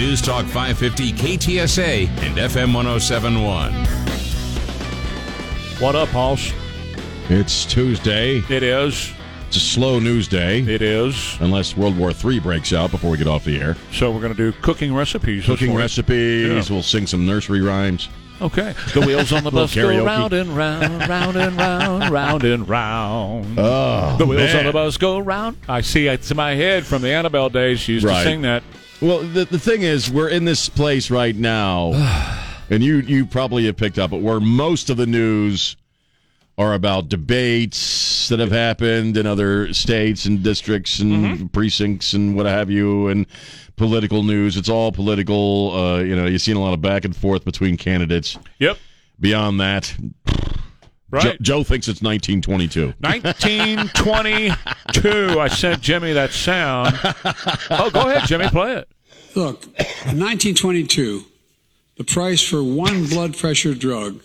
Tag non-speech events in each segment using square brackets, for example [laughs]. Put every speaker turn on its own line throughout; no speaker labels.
News Talk 550 KTSA and FM 1071.
What up, Hoss?
It's Tuesday.
It is.
It's a slow news day.
It is.
Unless World War III breaks out before we get off the air.
So we're going to do cooking recipes.
Cooking recipes.
Yeah.
We'll sing some nursery rhymes.
Okay. [laughs] The wheels on the bus go round and round, round and round, round and round. [laughs]
Oh,
the wheels
man.
on the bus go round. I see it's in my head from the Annabelle days. She used
Right.
to sing that.
Well, the, the thing is, we're in this place right now, [sighs] and you you probably have picked up it, where most of the news are about debates that have happened in other states and districts and
Mm-hmm.
precincts and what have you, and political news. It's all political. Uh, you know, you've seen a lot of back and forth between candidates.
Yep.
Beyond that,
Right.
Joe, Joe thinks it's 1922.
1922. I sent Jimmy that sound. Oh, go ahead, Jimmy. Play it.
Look, in 1922, the price for one blood pressure drug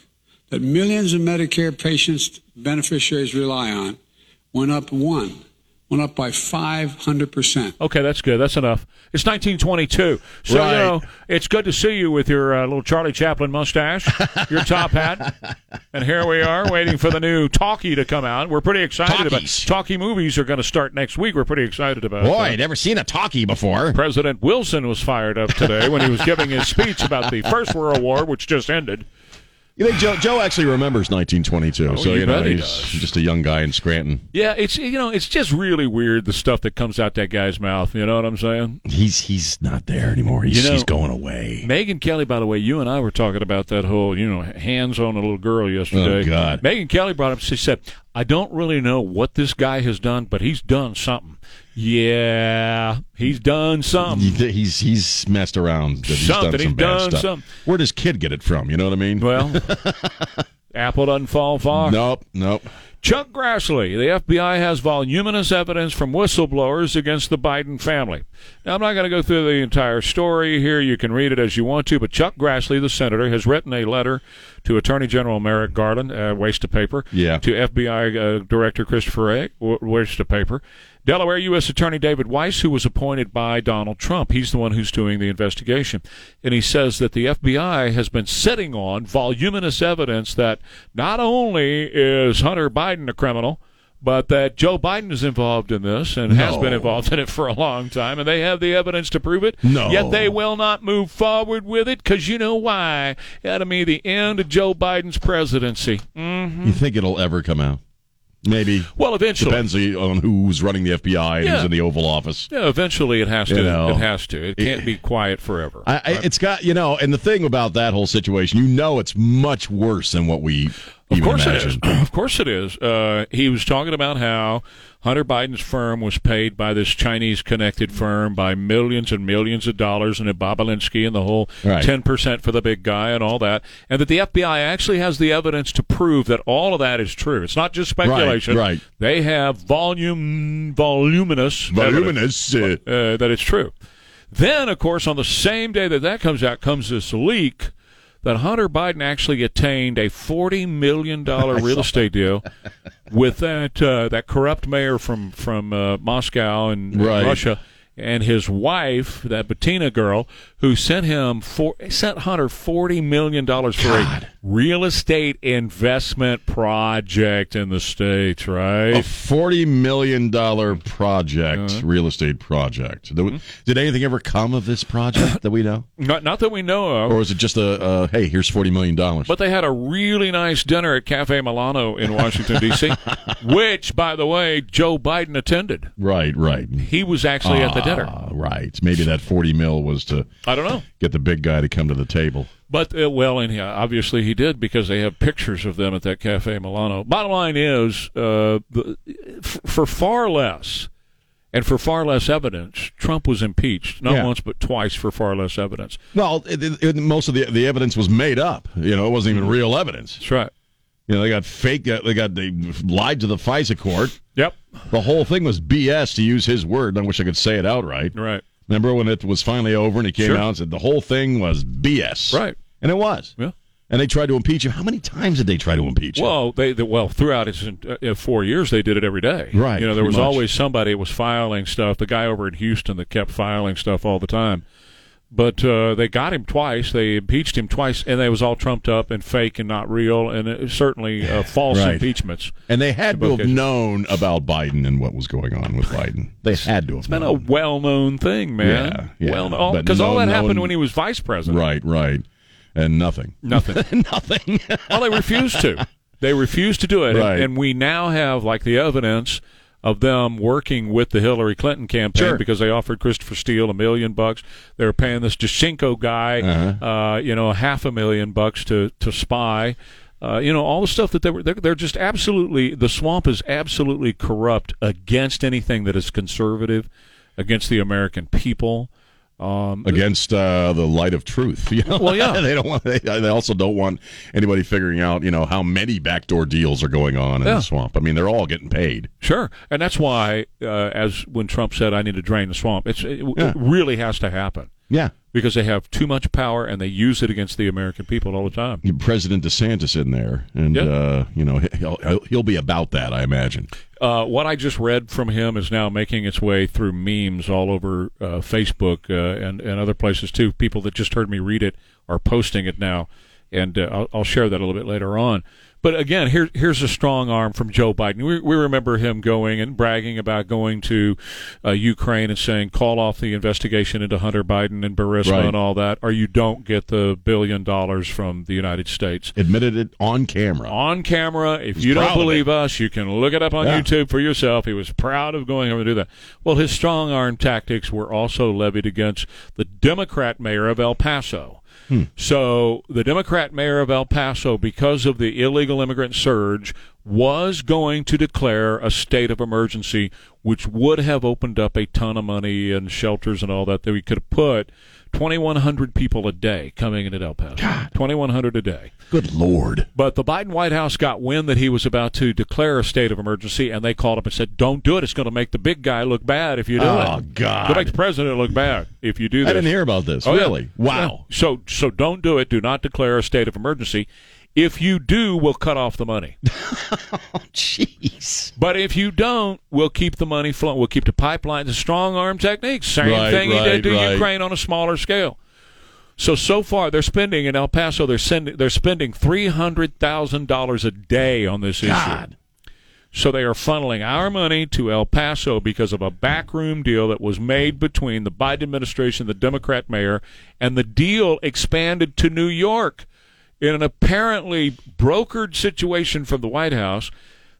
that millions of Medicare patients, beneficiaries rely on, went up one, went up by 500%.
Okay, that's good. That's enough. It's 1922. So,
Right.
you know, it's good to see you with your uh, little Charlie Chaplin mustache, your top hat. [laughs] And here we are waiting for the new Talkie to come out. We're pretty excited
Talkies.
about Talkie movies are going to start next week. We're pretty excited about
Boy,
that.
Never seen a talkie before.
President Wilson was fired up today when he was giving his speech about the First World War, which just ended.
You think Joe, Joe actually remembers 1922? so
you
you know he's
does.
just a young guy in Scranton.
Yeah, it's you know, it's just really weird the stuff that comes out that guy's mouth. You know what I'm saying?
He's he's not there anymore. He's
You know-
he's going away.
Megyn Kelly, by the way, you and I were talking about that whole, you know, hands on a little girl yesterday.
Oh, God.
Megyn Kelly brought up, she said, I don't really know what this guy has done, but he's done something. Yeah, he's done something.
He- He's he's messed around. He's
Something.
done some
He's
bad
done
stuff.
something.
Where does kid get it from? You know what I mean?
Well, [laughs] apple doesn't fall far.
nope, nope.
Chuck Grassley, the FBI has voluminous evidence from whistleblowers against the Biden family. Now, I'm not going to go through the entire story here. You can read it as you want to, but Chuck Grassley, the senator, has written a letter to Attorney General Merrick Garland, uh, waste of paper,
Yeah.
to FBI uh, Director Christopher Wray, w- waste of paper, Delaware U.S. Attorney David Weiss, who was appointed by Donald Trump. He's the one who's doing the investigation. And he says that the FBI has been sitting on voluminous evidence that not only is Hunter Biden a criminal, but that Joe Biden is involved in this and has been involved in it for a long time, and they have the evidence to prove it.
No.
Yet they will not move forward with it because you know why? That'll be the end of Joe Biden's presidency. Mm.
You think it'll ever come out? Maybe.
Well, eventually.
Depends on who's running the FBI and
Yeah.
who's in the Oval Office.
Yeah, eventually it has to.
You know.
it has to. It can't be quiet forever.
I, I, it's got you know, and the thing about that whole situation, you know, it's much worse than what we
Of
even
course it is. [clears throat] Of course it is. Uh, he was talking about how Hunter Biden's firm was paid by this Chinese connected firm by millions and millions of dollars, and Bobulinski and the whole
Right.
ten percent for the big guy and all that, and that the FBI actually has the evidence to prove that all of that is true. It's not just speculation.
right.
They have volume voluminous evidence
Voluminous. uh,
uh, that it's true. Then, of course, on the same day that that comes out, comes this leak that Hunter Biden actually attained a forty million dollar [laughs] real estate deal with that uh, that corrupt mayor from from uh, Moscow and
Right.
Russia. And his wife, that Baturina girl, who sent him for sent Hunter forty million dollars for a real estate investment project in the states, right?
a forty million dollar project,
Uh-huh.
real estate project. Did,
Mm-hmm.
did anything ever come of this project that we know, [coughs]
Not, not that we know of.
or was it just a uh, hey, here's forty million dollars?
But they had a really nice dinner at Cafe Milano in Washington D.C., [laughs] which, by the way, Joe Biden attended.
Right, right,
He was actually at the dinner.
Ah, right. Maybe that forty mil was to
I don't know,
get the big guy to come to the table.
but uh, well, and yeah, obviously he did because they have pictures of them at that Cafe Milano. Bottom line is, uh, the, f- for far less. And for far less evidence, Trump was impeached not
Yeah.
once but twice for far less evidence.
Well, it, it, it- most of the the evidence was made up. You know, it wasn't even real evidence.
That's right.
You know, they got fake. They got they lied to the FISA court.
Yep.
The whole thing was BS, to use his word. I wish I could say it outright.
Right.
Remember when it was finally over and he came
Sure.
out and said the whole thing was BS?
Right.
And it was.
Yeah.
And they tried to impeach him. How many times did they try to impeach him?
Well, they, they well throughout its uh, four years they did it every day.
Right,
You know, there was
much.
always somebody was filing stuff. The guy over in Houston that kept filing stuff all the time. But uh, they got him twice. They impeached him twice, and it was all trumped up and fake and not real, and certainly uh, [laughs] false
Right.
impeachments.
And they had to have
cases.
known about Biden and what was going on with Biden. They had to have
It's been a well-known thing, man.
Yeah, yeah.
Well, because all
no-
that
no-
happened when he was vice president.
Right, right. And nothing.
Nothing. [laughs]
nothing.
well, they refused to. They refused to do it,
Right.
and, and we now have like the evidence of them working with the Hillary Clinton campaign
Sure.
because they offered Christopher Steele a million bucks. They were paying this Danchenko guy,
Uh-huh.
uh, you know, half a million bucks to to spy. Uh, you know all the stuff that they were. They're, they're just absolutely. The swamp is absolutely corrupt against anything that is conservative, against the American people. Um,
Against uh, the light of truth. [laughs] You know?
Well, yeah. [laughs]
they don't want. They, they also don't want anybody figuring out, you know, how many backdoor deals are going on in
Yeah.
the swamp. I mean, they're all getting paid.
Sure, and that's why, uh, as when Trump said, "I need to drain the swamp," it's, it,
Yeah.
it really has to happen
Yeah.
because they have too much power and they use it against the American people all the time.
President DeSantis in there, and
Yeah.
uh, you know he'll he'll- he'll be about that, I imagine.
Uh, what I just read from him is now making its way through memes all over uh, Facebook uh, and and other places too. People that just heard me read it are posting it now, and uh, I'll, I'll share that a little bit later on. But again, here, here's a strong arm from Joe Biden. We, we remember him going and bragging about going to uh, Ukraine and saying, call off the investigation into Hunter Biden and Burisma
Right.
and all that, or you don't get the billion dollars from the United States
Admitted it on camera.
on camera. If you don't believe us, you can look it up on
Yeah.
YouTube for yourself. He was proud of going over to do that. Well, his strong arm tactics were also levied against the Democrat mayor of El Paso. Hmm. So the Democrat mayor of El Paso, because of the illegal immigrant surge, was going to declare a state of emergency, which would have opened up a ton of money and shelters and all that that we could have put 2,100 people a day coming into El Paso. 2,100 a day.
Good lord.
But the Biden White House got wind that he was about to declare a state of emergency, and they called up and said, "Don't do it. It's going to make the big guy look bad if you do it.
Oh, God.
It'll make the president look bad if you do this."
I didn't hear about this.
Oh, yeah.
really? Wow.
So, so don't do it. Do not declare a state of emergency. If you do, we'll cut off the money. [laughs]
Oh, jeez.
But if you don't, we'll keep the money flowing. We'll keep the pipelines. The strong arm techniques. Same
Right,
thing he did to
right.
Ukraine on a smaller scale. So so far, they're spending in El Paso. They're sending. They're spending three hundred thousand dollars a day on this issue.
God.
So they are funneling our money to El Paso because of a backroom deal that was made between the Biden administration, the Democrat mayor, and the deal expanded to New York in an apparently brokered situation from the White House.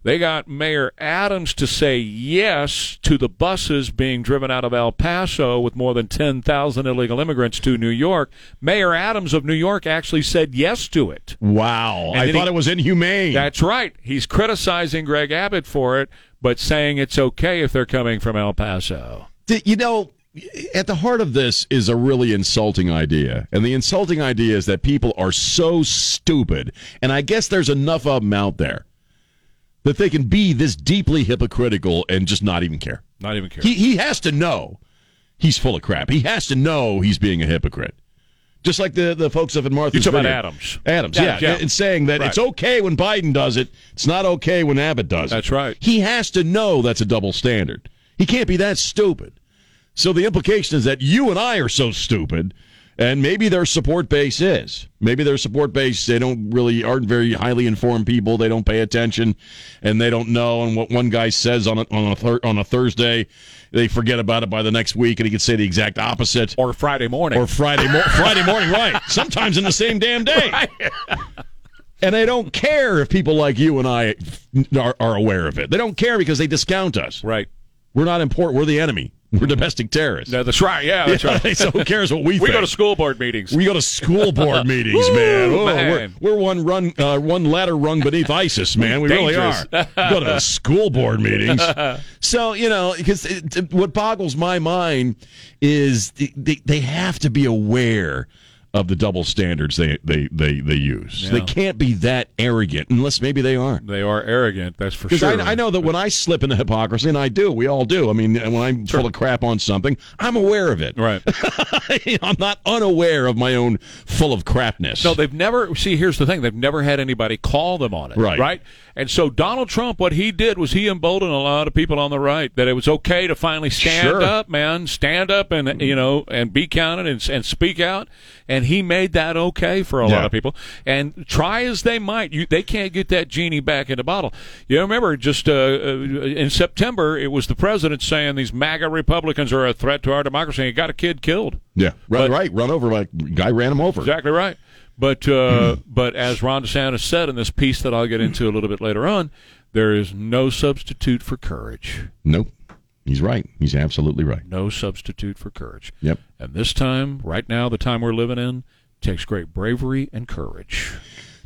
They got Mayor Adams to say yes to the buses being driven out of El Paso with more than 10,000 illegal immigrants to New York. Mayor Adams of New York actually said yes to it.
Wow.
And
I thought
he-
it was inhumane.
That's right. He's criticizing Greg Abbott for it, but saying it's okay if they're coming from El Paso.
You know, at the heart of this is a really insulting idea. And the insulting idea is that people are so stupid. And I guess there's enough of them out there that they can be this deeply hypocritical and just not even care.
Not even care.
He, he has to know he's full of crap. He has to know he's being a hypocrite. Just like the, the folks up in Martha's
You're talking about
Vineyard.
Adams.
Adams,
Adams,
yeah.
yeah.
And saying that
Right.
it's okay when Biden does it, it's not okay when Abbott does it.
That's right.
He has to know that's a double standard. He can't be that stupid. So the implication is that you and I are so stupid, and maybe their support base is. Maybe their support base they don't really aren't very highly informed people. They don't pay attention, and they don't know. And what one guy says on a, on a thir- on a Thursday, they forget about it by the next week, and he could say the exact opposite.
or Friday morning.
Or Friday mo- [laughs] Friday morning, right? Sometimes in the same damn day. And they don't care if people like you and I are, are aware of it. They don't care because they discount us.
right.
We're not important. We're the enemy. We're domestic terrorists.
No, that's right. Yeah, that's right. [laughs]
so who cares what we,
We
think?
go to school board meetings.
We go to school board [laughs] meetings, man. Oh,
man.
We're, we're one run, uh, one ladder rung beneath ISIS, [laughs] man. We really are. Go to school board meetings. so you know, because what boggles my mind is they, they, they have to be aware of the double standards they they they, they use. They can't be that arrogant unless maybe they are.
they are arrogant. That's for sure.
I, I know that when I slip into hypocrisy, and I do, we all do. I mean, when I'm full of crap on something, I'm aware of it.
Right. [laughs]
I'm not unaware of my own full of crapness.
No, they've never. See, here's the thing: they've never had anybody call them on it.
Right.
Right. And so Donald Trump, what he did was he emboldened a lot of people on the right that it was okay to finally stand
Sure.
up, man, stand up and you know and be counted and, and speak out. And he made that okay for a
Yeah.
lot of people. And try as they might, you, they can't get that genie back in the bottle. You remember just uh, uh, in September, it was the president saying these MAGA Republicans are a threat to our democracy. and He got a kid killed.
yeah, right,
But-
right. Run over by guy ran him over.
Exactly right. But uh, but as Ron DeSantis said in this piece that I'll get into a little bit later on, there is no substitute for courage.
Nope, he's right. He's absolutely right.
No substitute for courage.
Yep.
And this time, right now, the time we're living in, takes great bravery and courage.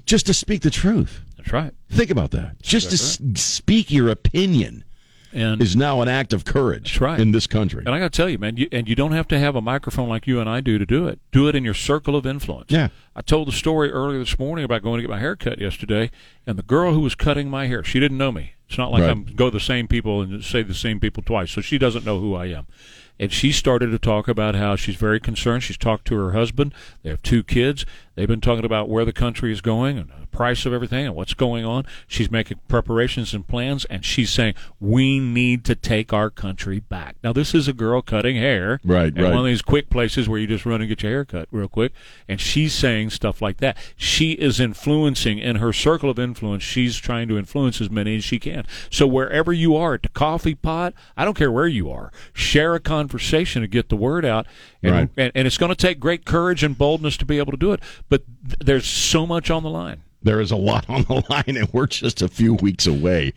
Just to speak the truth.
That's right.
Think about that. Just to s- speak your opinion
And
is now an act of courage
right.
in this country.
and I got to tell you, man, you, and you don't have to have a microphone like you and I do to do it. Do it in your circle of influence.
Yeah.
I told the story earlier this morning about going to get my hair cut yesterday, and the girl who was cutting my hair, she didn't know me. It's not like
Right.
I'm go to the same people and say the same people twice, so she doesn't know who I am. And she started to talk about how she's very concerned. She's talked to her husband. They have two kids. They've been talking about where the country is going and the price of everything and what's going on. She's making preparations and plans, and she's saying we need to take our country back. Now, this is a girl cutting hair,
Right,
at
right.
One of these quick places where you just run and get your hair cut real quick, and she's saying stuff like that. She is influencing in her circle of influence. She's trying to influence as many as she can. So wherever you are at the coffee pot, I don't care where you are, share a conversation to get the word out. And,
Right.
and, and it's going to take great courage and boldness to be able to do it. But th- there's so much on the line.
There is a lot on the line, and we're just a few weeks away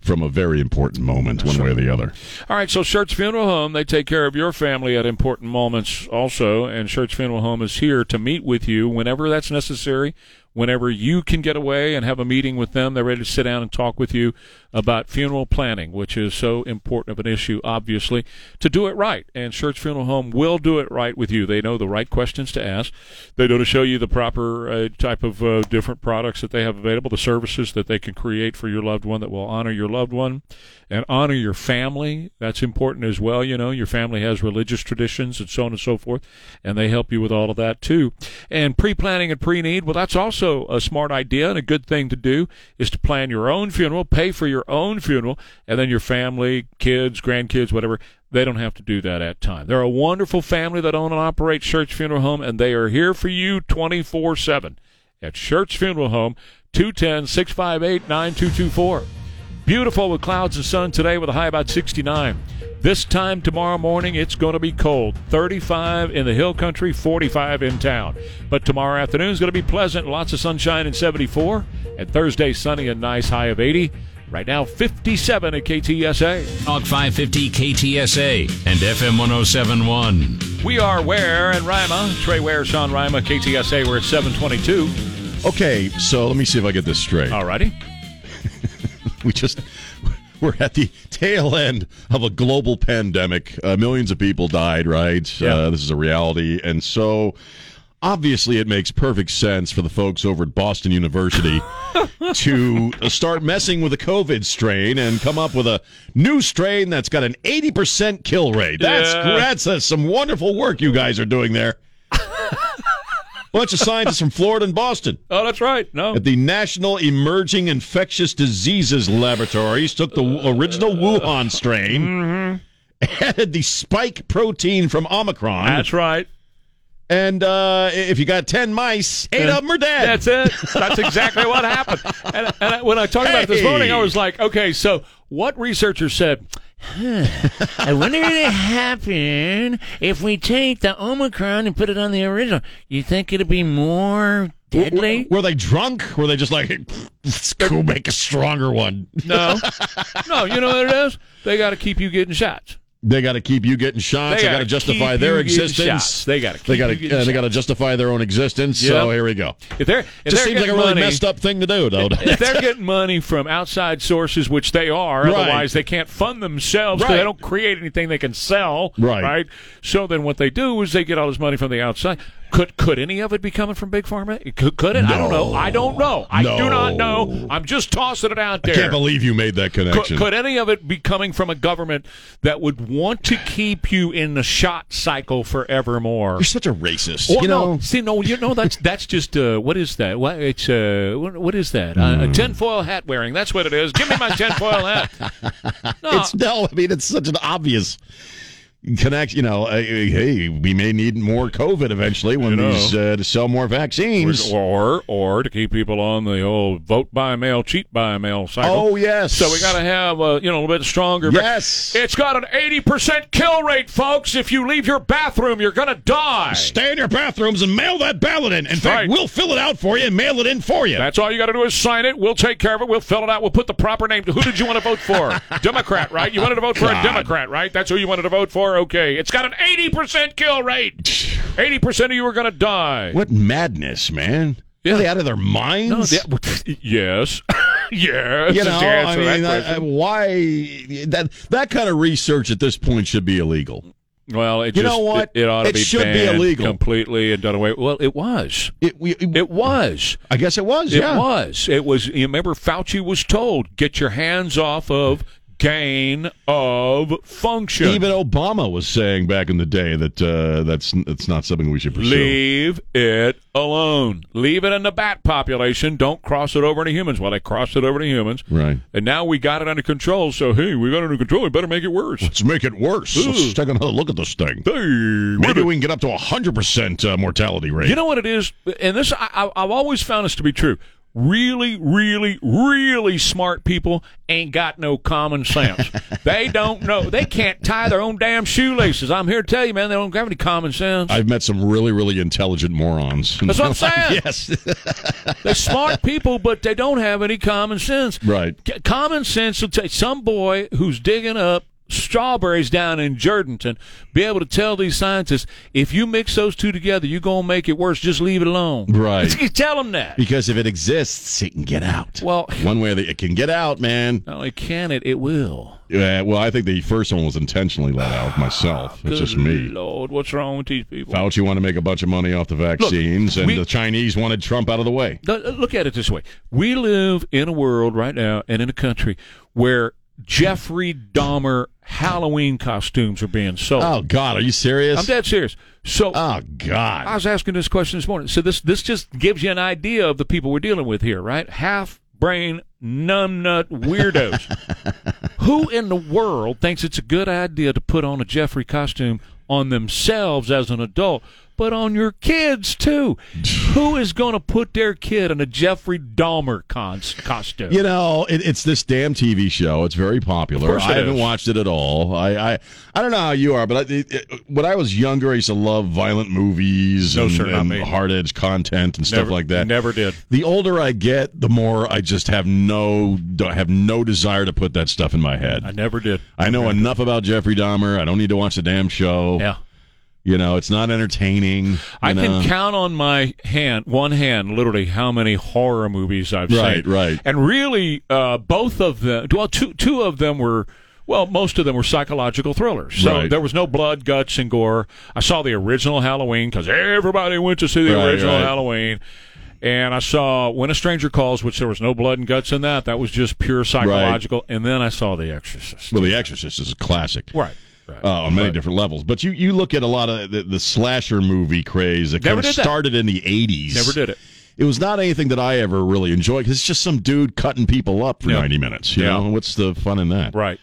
from a very important moment, one way or the other.
All right, so Church Funeral Home, they take care of your family at important moments also, and Church Funeral Home is here to meet with you whenever that's necessary, whenever you can get away and have a meeting with them. They're ready to sit down and talk with you about funeral planning, which is so important of an issue, obviously, to do it right. And Church Funeral Home will do it right with you. They know the right questions to ask. They know to show you the proper uh, type of uh, different products that they have available, the services that they can create for your loved one that will honor your loved one and honor your family. That's important as well. You know, your family has religious traditions and so on and so forth, and they help you with all of that too. And pre planning and pre need, well, that's also a smart idea and a good thing to do is to plan your own funeral, pay for your own funeral, and then your family, kids, grandkids, whatever. They don't have to do that at time. They're a wonderful family that own and operate Church Funeral Home, and they are here for you 24 7 at Church Funeral Home, 210 658 9224. Beautiful with clouds and sun today with a high about 69. This time tomorrow morning, it's going to be cold 35 in the hill country, 45 in town. But tomorrow afternoon is going to be pleasant, lots of sunshine and 74. And Thursday, sunny and nice, high of 80. Right now, 57 at KTSA.
Talk 550 KTSA and FM 1071.
We are Ware and Rima. Trey Ware, Sean Rima, KTSA. We're at 722.
Okay, so let me see if I get this straight.
All righty. [laughs]
we just [laughs] we're at the tail end of a global pandemic. Uh, millions of people died, right?
Yeah.
Uh, this is a reality, and so obviously it makes perfect sense for the folks over at Boston University [laughs] to start messing with the COVID strain and come up with a new strain that's got an eighty percent kill rate. That's
Yeah.
that's uh, some wonderful work you guys are doing there. Bunch of scientists from Florida and Boston
Oh, that's right. No.
at the National Emerging Infectious Diseases Laboratories took the original Wuhan strain, added the spike protein from Omicron,
That's right.
and uh, if you got 10 mice, eight of them are dead.
That's it. That's exactly what happened. And, and I, when I talked about this morning, I was like, okay, so what researchers said? I wonder what would happen if we take the Omicron and put it on the original. You think it'd be more deadly?
Were they drunk? Were they just like, let's go make a stronger one?
No, no. You know what it is? They got to keep you getting shots.
They got to keep you getting shots.
They
got
gotta
justify their existence.
They gotta
They got to. Uh, they got to justify their own existence. So here we go.
If they're if
Just
they're
seems like a really
money,
messed up thing to do, though.
if they're getting money from outside sources, which they are,
Right.
otherwise they can't fund themselves
Right.
they don't create anything they can sell.
Right.
Right. So then what they do is they get all this money from the outside. Could could any of it be coming from Big Pharma? Could, could it? I don't know. I don't know. I do not know. I'm just tossing it out there.
I can't believe you made that connection.
could any of it be coming from a government that would want to keep you in the shot cycle forevermore?
You're such a racist.
Well,
you know.
no, see, no, you know that's that's just uh, what is that? What it's uh, what, what is that? Uh,
Hmm.
a tinfoil hat wearing. That's what it is. Give me my tinfoil hat. [laughs] No,
It's no. I mean, it's such an obvious connect. You know, uh, hey, we may need more COVID eventually when
You know.
these uh, to sell more vaccines.
or or to keep people on the old vote by mail, cheat by mail cycle.
Oh yes.
So we got to have uh, you know a little bit stronger.
Yes.
It's got an eighty percent kill rate, folks. If you leave your bathroom, you're gonna die.
Stay in your bathrooms and mail that ballot in. In fact,
right.
we'll fill it out for you and mail it in for you.
That's all you got to do is sign it. We'll take care of it. We'll fill it out. We'll put the proper name. Who did you want to vote for? [laughs] Democrat, right? You wanted to vote for
God.
a Democrat, right? That's who you wanted to vote for. Okay. It's got an 80% kill rate. 80% of you are going to die.
what madness, man?
Yeah.
Are they out of their minds?
No, that- [laughs] yes. [laughs] yes.
you know, I mean,
question.
uh, why that that kind of research at this point should be illegal.
well, it
you
just,
know what?
It, it ought to
It
be
should be illegal.
completely and done away. Well, it was.
It, we, it,
It was.
I guess it was.
It
yeah.
was. It was. You remember, Fauci was told, "Get your hands off of gain of function."
Even Obama was saying back in the day that uh, that's that's not something we should pursue.
Leave it alone. Leave it in the bat population. Don't cross it over to humans. Well, they crossed it over to humans.
Right.
And now we got it under control. So, hey, we got it under control. We better make it worse.
Let's make it worse. Let's take another look at this thing.
Hey,
Maybe we can get up to a hundred percent uh, mortality rate.
You know what it is? And this, I, I, I've always found this to be true. Really, really, really smart people ain't got no common sense. they don't know. They can't tie their own damn shoelaces. I'm here to tell you, man, they don't have any common sense.
I've met some really, really intelligent morons.
That's what I'm [laughs] saying.
yes.
They're smart people, but they don't have any common sense.
Right.
C- common sense will take some boy who's digging up strawberries down in Jourdanton be able to tell these scientists if you mix those two together, you're gonna make it worse. Just leave it alone.
Right.
You [laughs] tell them that.
because if it exists, it can get out.
Well,
One way that it can get out, man.
not only can it, it will.
Uh, well, I think the first one was intentionally let out myself. It's just me.
Lord, what's wrong with these people?
Fauci wanted to make a bunch of money off the vaccines, and
we-
the Chinese wanted Trump out of the way.
Look at it this way: we live in a world right now, and in a country where Jeffrey Dahmer Halloween costumes are being sold.
Oh God, are you serious?
I'm dead serious. So
Oh God.
I was asking this question this morning. So this this just gives you an idea of the people we're dealing with here, right? Half brain numbnut weirdos. [laughs] Who in the world thinks it's a good idea to put on a Jeffrey costume on themselves as an adult, but on your kids too? Who is going to put their kid in a Jeffrey Dahmer costume?
You know, it, it's this damn TV show. It's very popular. I haven't
is.
watched it at all. I, I, I don't know how you are, but I, it, it- when I was younger, I used to love violent movies
No,
and,
sir,
and hard edge content and stuff like that.
Never did.
The older I get, the more I just have no I have no desire to put that stuff in my head.
I never did.
I know enough about Jeffrey Dahmer. I don't need to watch the damn show.
Yeah.
You know, it's not entertaining.
I
know.
can count on my hand, one hand, literally how many horror movies I've
Right,
seen.
right.
And really, uh, both of them, well, two two of them were, well, most of them were psychological thrillers. So
Right.
there was no blood, guts, and gore. I saw the original Halloween because everybody went to see the
Right,
original
right.
Halloween. And I saw When a Stranger Calls, which there was no blood and guts in that. That was just pure psychological. And then I saw The Exorcist.
Well, The Exorcist is a classic.
Right. Right.
Uh, on many
Right.
different levels, but you, you look at a lot of the, the slasher movie craze that
Never
kind of
did that.
started in the '80s.
Never did it.
It was not anything that I ever really enjoyed because it's just some dude cutting people up for
Yeah.
90 minutes. You
Yeah.
know, what's the fun in that?
Right.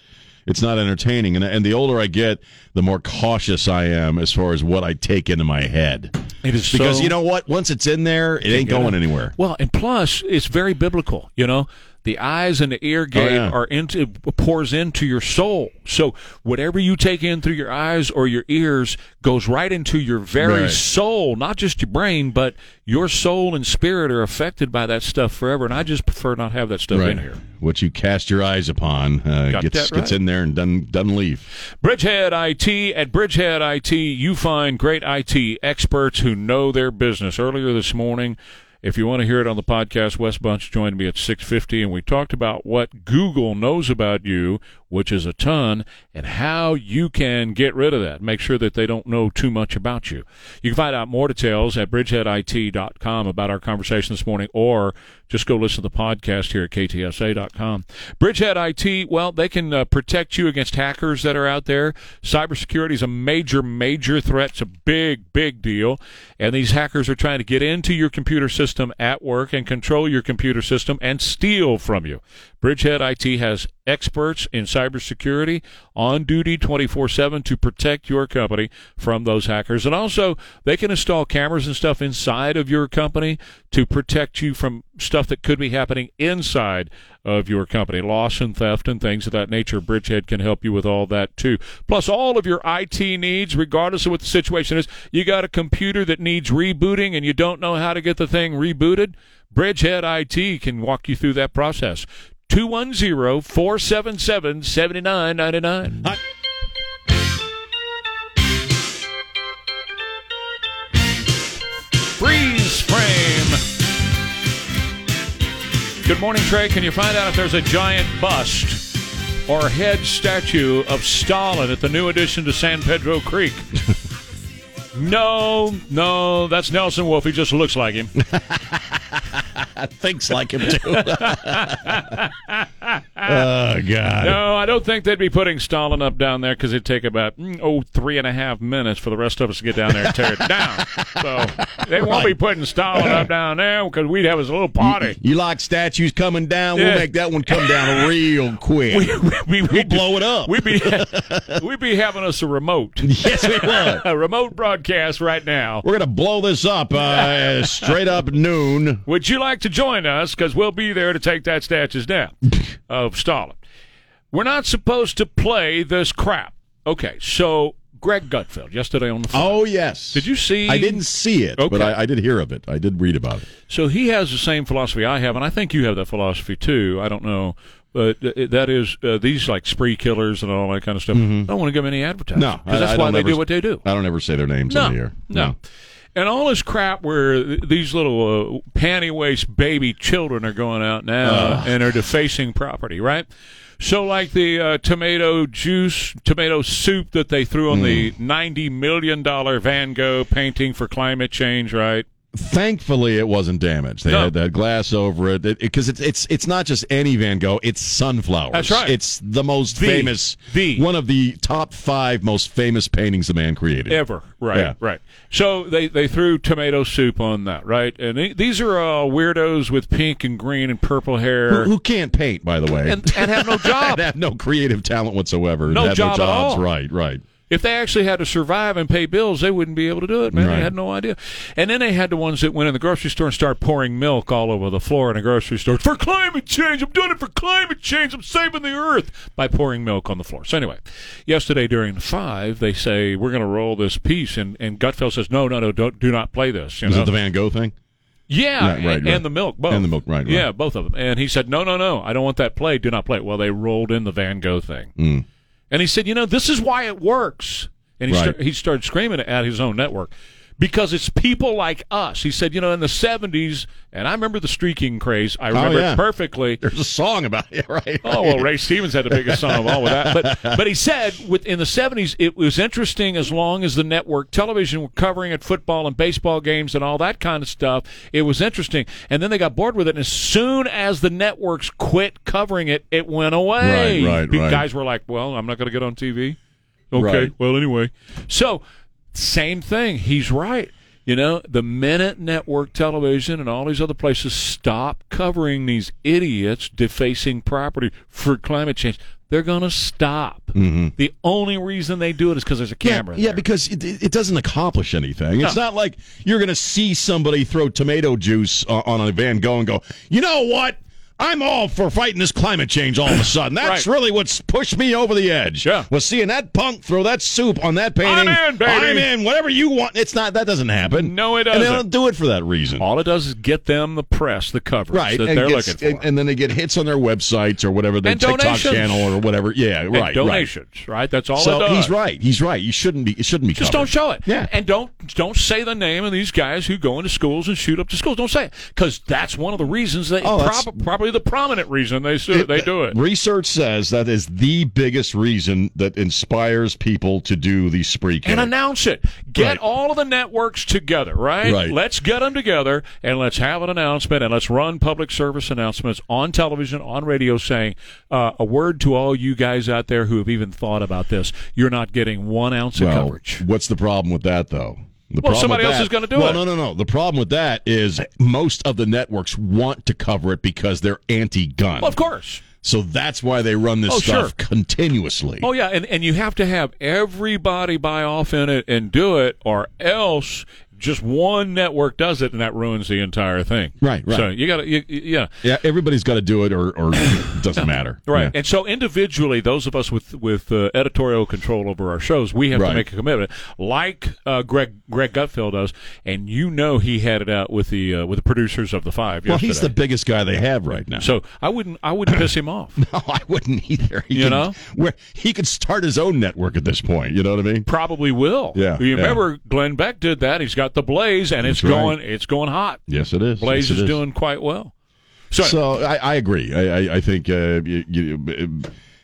It's not entertaining, and and the older I get, the more cautious I am as far as what I take into my head.
It is
Because
so-
you know what? Once it's in there, it ain't going
it.
anywhere.
Well, and plus, it's very biblical. You know, The eyes and the ear gate
yeah.
are into pours into your soul. So whatever you take in through your eyes or your ears goes right into your very
Right.
soul, not just your brain, but your soul and spirit are affected by that stuff forever. And I just prefer not have that stuff in here.
What you cast your eyes upon uh, gets
right.
gets in there and doesn't doesn't leave.
Bridgehead IT. At Bridgehead IT, you find great IT experts who know their business. Earlier this morning, if you want to hear it on the podcast, Wes Bunch joined me at 6:50 and we talked about what Google knows about you, which is a ton, and how you can get rid of that. Make sure that they don't know too much about you. You can find out more details at bridgeheadit.com about our conversation this morning or just go listen to the podcast here at ktsa.com. Bridgehead IT, well, they can uh, protect you against hackers that are out there. Cybersecurity is a major, major threat. It's a big, big deal. And these hackers are trying to get into your computer system at work and control your computer system and steal from you. Bridgehead IT has experts in cybersecurity on duty 24 7 to protect your company from those hackers. And also, they can install cameras and stuff inside of your company to protect you from stuff that could be happening inside of your company, loss and theft and things of that nature. Bridgehead can help you with all that too. Plus, all of your IT needs, regardless of what the situation is. You got a computer that needs rebooting and you don't know how to get the thing rebooted? Bridgehead IT can walk you through that process. 210 477 7999. Freeze frame. Good morning, Trey. Can you find out if there's a giant bust or head statue of Stalin at the new addition to San Pedro Creek? [laughs] no, no, that's Nelson Wolff. He just looks like him. [laughs]
Thinks like him too. [laughs] oh God.
No, I don't think they'd be putting Stalin up down there because it'd take about mm, oh three and a half minutes for the rest of us to get down there and tear it [laughs] down. So they won't be putting Stalin up down there because we'd have a little party.
You like statues coming down?
Yeah.
We'll make that one come down real quick.
we, we,
we'll
we'd,
blow it up.
we'd be we'd be having us a remote,
yes, we will.
a remote broadcast right now.
We're gonna blow this up uh, [laughs] straight up noon.
Would you like to join us? Because we'll be there to take that statues down [laughs] of Stalin. We're not supposed to play this crap. Okay, so Greg Gutfeld yesterday on the phone.
Oh yes.
Did you see?
I didn't see it,
Okay.
but I, I did hear of it. I did read about it.
So he has the same philosophy I have, and I think you have that philosophy too. I don't know. But uh, that is uh, these like spree killers and all that kind of stuff. I don't want to give them any advertising.
No,
because that's
I- I
why they
ever-
do what they do.
I don't ever say their names
No,
the air.
no. And all this crap where these little uh, panty waist baby children are going out now and are defacing property, right? So, like the uh, tomato juice, tomato soup that they threw on the
Hmm.
ninety million dollar Van Gogh painting for climate change, right?
Thankfully, it wasn't damaged. They
No.
had that glass over it because it's it's it's not just any Van Gogh. It's sunflowers.
That's right.
It's the most
The-
famous,
the.
one of the top five most famous paintings the man created.
Ever, right,
Yeah.
right. So they they threw tomato soup on that, right? And they, these are all weirdos with pink and green and purple hair.
Who, who can't paint, by the way,
and, and have no [laughs] job.
and have no creative talent whatsoever.
No job
no jobs.
all.
Right, right.
If they actually had to survive and pay bills, they wouldn't be able to do it, man.
Right.
They had no idea. And then they had the ones that went in the grocery store and started pouring milk all over the floor in a grocery store. For climate change! I'm doing it for climate change! I'm saving the earth by pouring milk on the floor. So anyway, yesterday during five, they say, we're going to roll this piece. And, and Gutfeld says, no, no, no, don't, do not play this. You
Is
know?
it the Van Gogh thing?
Yeah,
Right,
and,
right.
and the milk, both.
And the milk, right.
Yeah, both of them. And he said, no, no, no, I don't want that played. Do not play it. Well, they rolled in the Van Gogh thing.
Mm.
And he said, you know, this is why it works. And he,
Right.
he started screaming at his own network because it's people like us. He said, you know, in the 70s, and I remember the streaking craze. I oh, remember
Oh, yeah.
it perfectly.
There's a song about it, [laughs] right?
Oh well, Ray Stevens had the biggest song of all with that. But [laughs] but he said with in the seventies it was interesting as long as the network television were covering it football and baseball games and all that kind of stuff. It was interesting, and then they got bored with it. And as soon as the networks quit covering it, it went away.
Right, right.
Guys were like, "Well, I'm not going to get on TV." Okay. Well, anyway, so same thing. He's right. You know, the minute network television and all these other places stop covering these idiots defacing property for climate change, they're going to stop. The only reason they do it is because there's a camera.
Mm-hmm. Yeah, yeah because it, it doesn't accomplish anything. It's not like you're going to see somebody throw tomato juice on, on a Van Gogh and go, you know what? I'm all for fighting this climate change all of a sudden. [laughs] That's
Right.
really what's pushed me over the edge.
Yeah.
Was seeing that punk throw that soup on that painting.
I'm in, baby.
I'm in. Whatever you want. It's not. That doesn't happen.
No, it doesn't.
And they don't do it for that reason.
All it does is get them the press, the coverage
Right,
that
and,
they're
gets-
looking for.
and, and then they get hits on their websites or whatever, their
And
TikTok
donations.
channel or whatever. Yeah, right, right.
donations, right. That's all it
So
does.
he's right. He's right. You shouldn't be. It shouldn't be.
Just
covered.
don't show it.
Yeah.
And don't don't say the name of these guys who go into schools and shoot up the schools. Don't say it because that's one of the reasons they
Oh,
prob- probably the prominent reason they sue, they do it.
Research says that is the biggest reason that inspires people to do the spree
and announce it. Get
Right.
all of the networks together, right?
Right.
Let's get them together and let's have an announcement and let's run public service announcements on television, on radio, saying uh, a word to all you guys out there who have even thought about this. You're not getting one ounce of coverage.
what's the problem with that though? The
Well,
problem
somebody else
that-
is gonna do
well,
it.
No, no, no. The problem with that is most of the networks want to cover it because they're anti-gun.
Well, of course.
So that's why they run this
Oh,
stuff
sure.
continuously.
Oh yeah, and and you have to have everybody buy off in it and do it, or else just one network does it, and that ruins the entire thing.
Right, right.
So you got to, yeah.
Yeah, everybody's got to do it, or, or it doesn't matter. [laughs]
Right,
Yeah.
and so individually, those of us with with uh, editorial control over our shows, we have
Right.
to make a commitment, like uh, Greg Greg Gutfeld does, and you know he had it out with the uh, with the producers of the Five.
Well, he's the biggest guy they have right now.
So I wouldn't I wouldn't piss him off. [laughs]
no, I wouldn't either. He
You
can-
know?
where he could start his own network at this point. You know what I mean?
Probably will.
Yeah,
You
yeah.
remember Glenn Beck did that. He's got the Blaze, and it's
right.
going it's going hot.
Yes, it is.
Blaze
Yes, it
is doing quite well. So,
So I, I agree. I, I, I think, uh, you, you,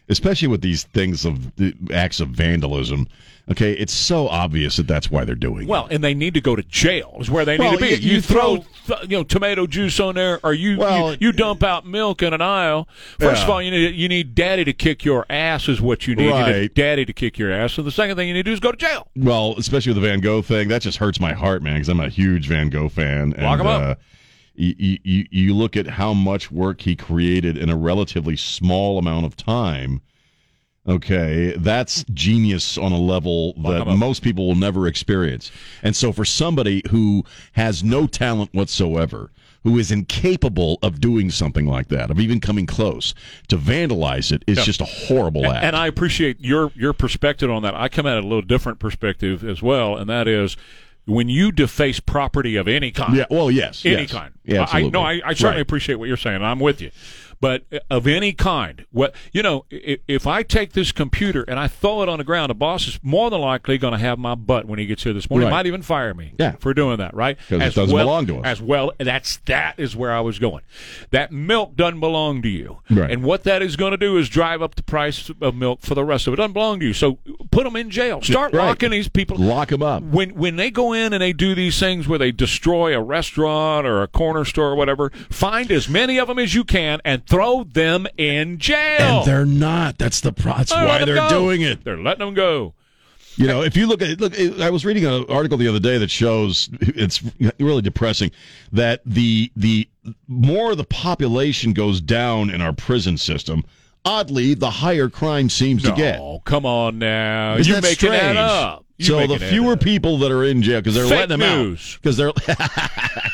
especially with these things of acts of vandalism. Okay, it's so obvious that that's why they're doing. it.
well, and they need to go to jail. Is where they
Well,
need to be.
you-
You, throw,
throw-
th- you know tomato juice on there, or you
Well-
you, you dump out milk in an aisle. First of all, you need you need daddy to kick your ass is what you need. You need daddy to kick your ass. So the second thing you need to do is go to jail.
Well, especially with the Van Gogh thing, that just hurts my heart, man, because I'm a huge Van Gogh fan. And,
Lock 'em up.
Uh, you, you, you look at how much work he created in a relatively small amount of time. Okay, that's genius on a level that most people will never experience. And so, for somebody who has no talent whatsoever, who is incapable of doing something like that, of even coming close to vandalize it, is
Yeah.
just a horrible act.
And I appreciate your your perspective on that. I come at it a little different perspective as well, and that is when you deface property of any kind.
yeah, well, yes,
any
yes.
kind.
Yeah,
I,
absolutely.
no, I, I certainly
Right.
appreciate what you're saying. I'm with you. But uh, of any kind, what you know, if, if I take this computer and I throw it on the ground, the boss is more than likely going to have my butt when he gets here this morning.
Right.
He might even fire me
Yeah.
for doing that, right?
'Cause it doesn't
well,
belong to us.
As well, that's that is where I was going. That milk doesn't belong to you,
Right.
and what that is going to do is drive up the price of milk for the rest of it. It doesn't belong to you. So put them in jail. Start
Right.
locking these people.
Lock them up.
When when they go in and they do these things where they destroy a restaurant or a corner store or whatever, find as many of them as you can and throw them in jail.
And they're not. That's the pro- that's
They're
why they're
go.
doing it.
They're letting them go.
You know, if you look at look, I was reading an article the other day that shows it's really depressing that the the more the population goes down in our prison system, oddly, the higher crime seems to get.
Oh, come on now.
Isn't
You're
that
making
strange?
that up. You're
so the fewer people that are in jail because they're
Fake
letting them
news.
out because they're. [laughs]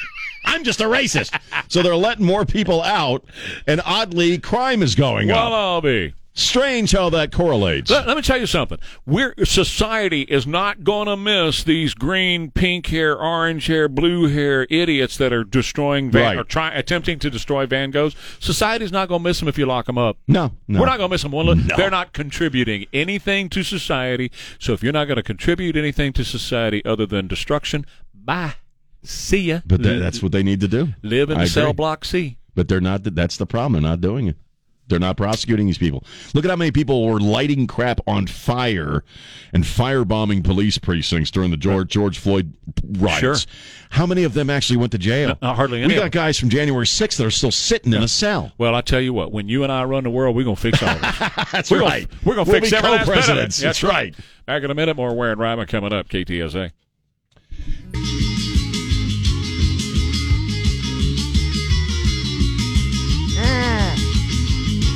I'm just a racist. so they're letting more people out, and oddly, crime is going
Well,
up.
I'll be.
Strange how that correlates.
Let, let me tell you something. We're society is not going to miss these green, pink hair, orange hair, blue hair idiots that are destroying Van,
Right.
or try, attempting to destroy Van Goghs. Society's not going to miss them if you lock them up.
No, no.
We're not going to miss them. Well, look, They're not contributing anything to society. So if you're not going to contribute anything to society other than destruction, bye. See ya.
But that, that's what they need to do.
Live in
I
the cell
agree.
block C.
But they're not. That's the problem. They're not doing it. They're not prosecuting these people. Look at how many people were lighting crap on fire and firebombing police precincts during the George George Floyd riots.
Sure.
How many of them actually went to jail?
No, hardly any
We
of
got guys from January 6th that are still sitting in a cell.
Well, I tell you what, when you and I run the world, we're going to fix all this. [laughs]
That's
we're
right.
Gonna, we're going to
We'll
fix
be
every last bit of it.
co-presidents. That's right.
Back in a minute, more Ware and Rima coming up, KTSA.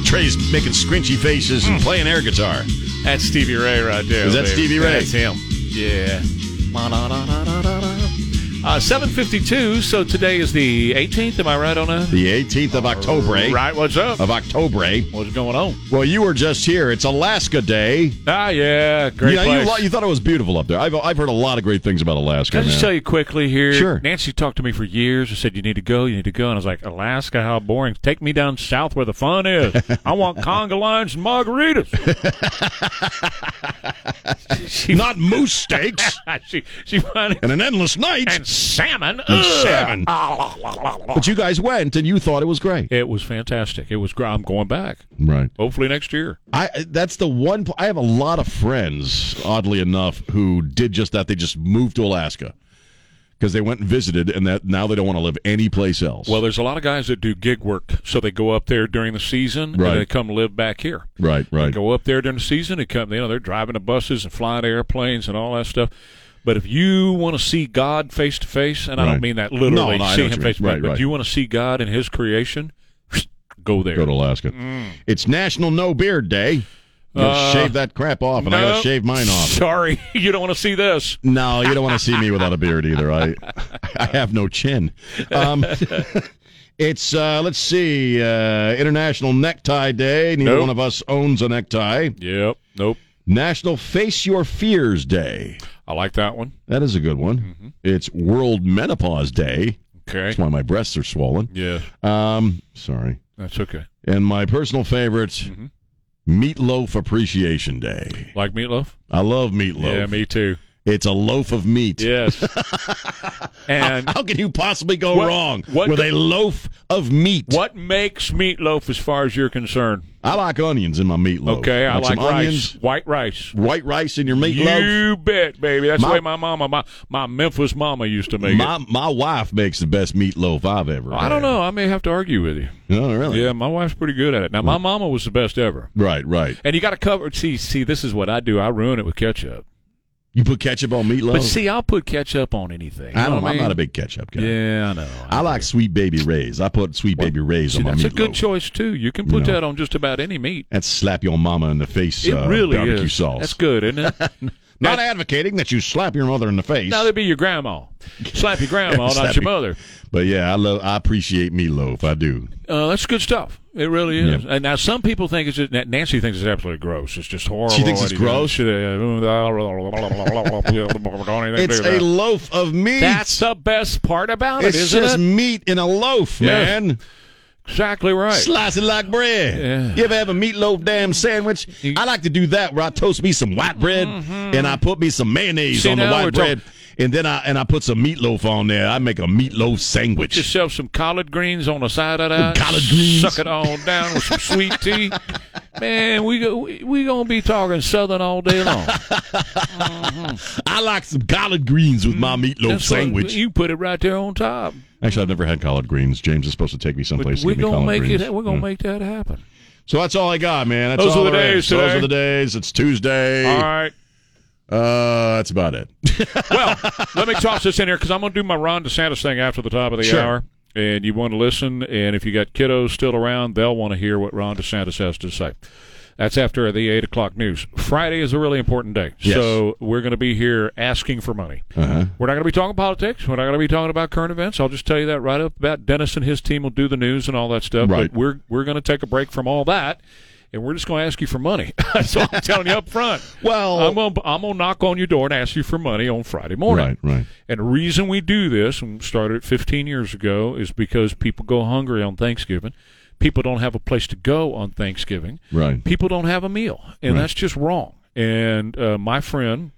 Trey's making squinchy faces and hmm. playing air guitar.
That's Stevie Ray right there.
Is that
baby.
Stevie Ray?
That's him. Yeah. Uh, 752, so today is the 18th, am I right on that?
The 18th of October. eh?
Right, what's up?
Of October. eh?
What's going on?
Well, you were just here. It's Alaska Day.
Ah, yeah, great
you, know, you,
place.
you thought it was beautiful up there. I've, I've heard a lot of great things about Alaska.
Can I just
man.
tell you quickly here?
Sure.
Nancy talked to me for years and said, You need to go, you need to go. And I was like, Alaska, how boring. Take me down south where the fun is. I want [laughs] conga lines and margaritas. [laughs] [laughs] she,
Not moose steaks
she, she finally.
and an endless night.
And salmon. Ugh.
salmon. [laughs] But you guys went and you thought it was great.
It was fantastic. It was. gr- I'm going back.
Right.
Hopefully next year.
I that's the one. pl- I have a lot of friends, oddly enough, who did just that. They just moved to Alaska because they went and visited, and that now they don't want to live anyplace else.
Well, there's a lot of guys that do gig work, so they go up there during the season
Right.
and they come live back here.
right,
They
right.
go up there during the season. and come, you know, they're driving the buses and flying airplanes and all that stuff. But if you want to see God face to face, and I don't mean that literally,
No, no,
see Him face to face, but
right.
you want to see God in His creation, [sniffs] go there.
Go to Alaska. It's National No Beard Day. You
Uh,
shave that crap off, and I gotta shave mine off.
Sorry, [laughs] you don't want to see this.
No, you don't want to see me without a beard either. I [laughs] I have no chin. Um, [laughs] it's uh, let's see, uh, International Necktie Day. Neither
Nope.
one of us owns a necktie.
Yep. Nope.
National Face Your Fears Day.
I like that one.
That is a good one.
Mm-hmm.
It's World Menopause Day.
Okay.
That's why my breasts are swollen.
Yeah,
Um, sorry.
that's okay.
And my personal favorite,
Mm-hmm.
Meatloaf Appreciation Day.
Like meatloaf?
I love meatloaf.
Yeah, me too.
It's a loaf of meat.
Yes. [laughs] and
How can you possibly go
What-
wrong
what
with
go-
a loaf of meat?
what makes meatloaf as far as you're concerned?
I like onions in my meatloaf.
Okay, I like
some
rice,
onions,
white rice.
white rice in your meatloaf.
You bet, baby. That's
My-
the way my mama, my, my Memphis mama used to make
my
it.
my wife makes the best meatloaf I've ever.
I don't know. I may have to argue with you.
No, really.
Yeah, my wife's pretty good at it. Now, my mama was the best ever.
Right, right.
And you got to cover. See, see, this is what I do. I ruin it with ketchup.
You put ketchup on meatloaf.
But see, I'll put ketchup on anything.
I don't.
I
am
mean?
not a big ketchup guy.
Yeah, I know.
I like Sweet Baby Ray's. I put Sweet Baby Ray's
See,
on my
that's
meatloaf.
a good choice too. You can put
You know.
that on just about any meat.
That's slap your mama in the face.
It
uh,
really
barbecue
is.
sauce.
That's good, isn't it? [laughs]
Not advocating that you slap your mother in the face.
now that'd be your grandma. Slap your grandma, not
Slap
your
your-
mother.
but yeah, I love. I appreciate meatloaf. I do.
Uh, that's good stuff. It really is.
Yeah.
And now some people think it's just, Nancy thinks it's absolutely gross. It's just horrible.
She thinks it's gross? It's a loaf of meat.
That's the best part about it,
it's just
it?
meat in a loaf,
Yes.
man.
Exactly right.
Slice it like bread.
Yeah.
You ever have a meatloaf damn sandwich? I like to do that where I toast me some white bread and I put me some mayonnaise
Mm-hmm. See,
on the white bread. And then I and I put some meatloaf on there. I make a meatloaf sandwich.
Get yourself some collard greens on the side of that.
Collard greens.
Suck it all down with some sweet tea. [laughs] Man, we go, we, we gonna be talking Southern all day long. [laughs]
I like some collard greens with my meatloaf
Mm-hmm. What-
sandwich.
you put it right there on top.
Actually, I've never had collard greens. James is supposed to take me someplace
We're
to give me
gonna
collard
make
greens.
it. We're gonna make that happen.
So that's all I got, man. That's
Those
all
are the days
is. Those are the days. It's Tuesday.
All right.
Uh, that's about it. [laughs]
Well, let me toss this in here because I'm going to do my Ron DeSantis thing after the top of the
Sure.
hour. And you want to listen. And if you got kiddos still around, they'll want to hear what Ron DeSantis has to say. That's after the 8 o'clock news. Friday is a really important day.
Yes.
So we're going to be here asking for money.
Uh-huh.
We're not going to be talking politics. We're not going to be talking about current events. I'll just tell you that right up about Dennis and his team will do the news and all that stuff.
Right.
But we're, we're going to take a break from all that. And we're just going to ask you for money. [laughs] That's all I'm telling you up front. [laughs]
Well-
I'm going to I'm gonna knock on your door and ask you for money on Friday morning.
Right, right.
And the reason we do this, and started it 15 years ago, is because people go hungry on Thanksgiving. People don't have a place to go on Thanksgiving.
Right.
People don't have a meal, and
Right.
that's just wrong. And uh, my friend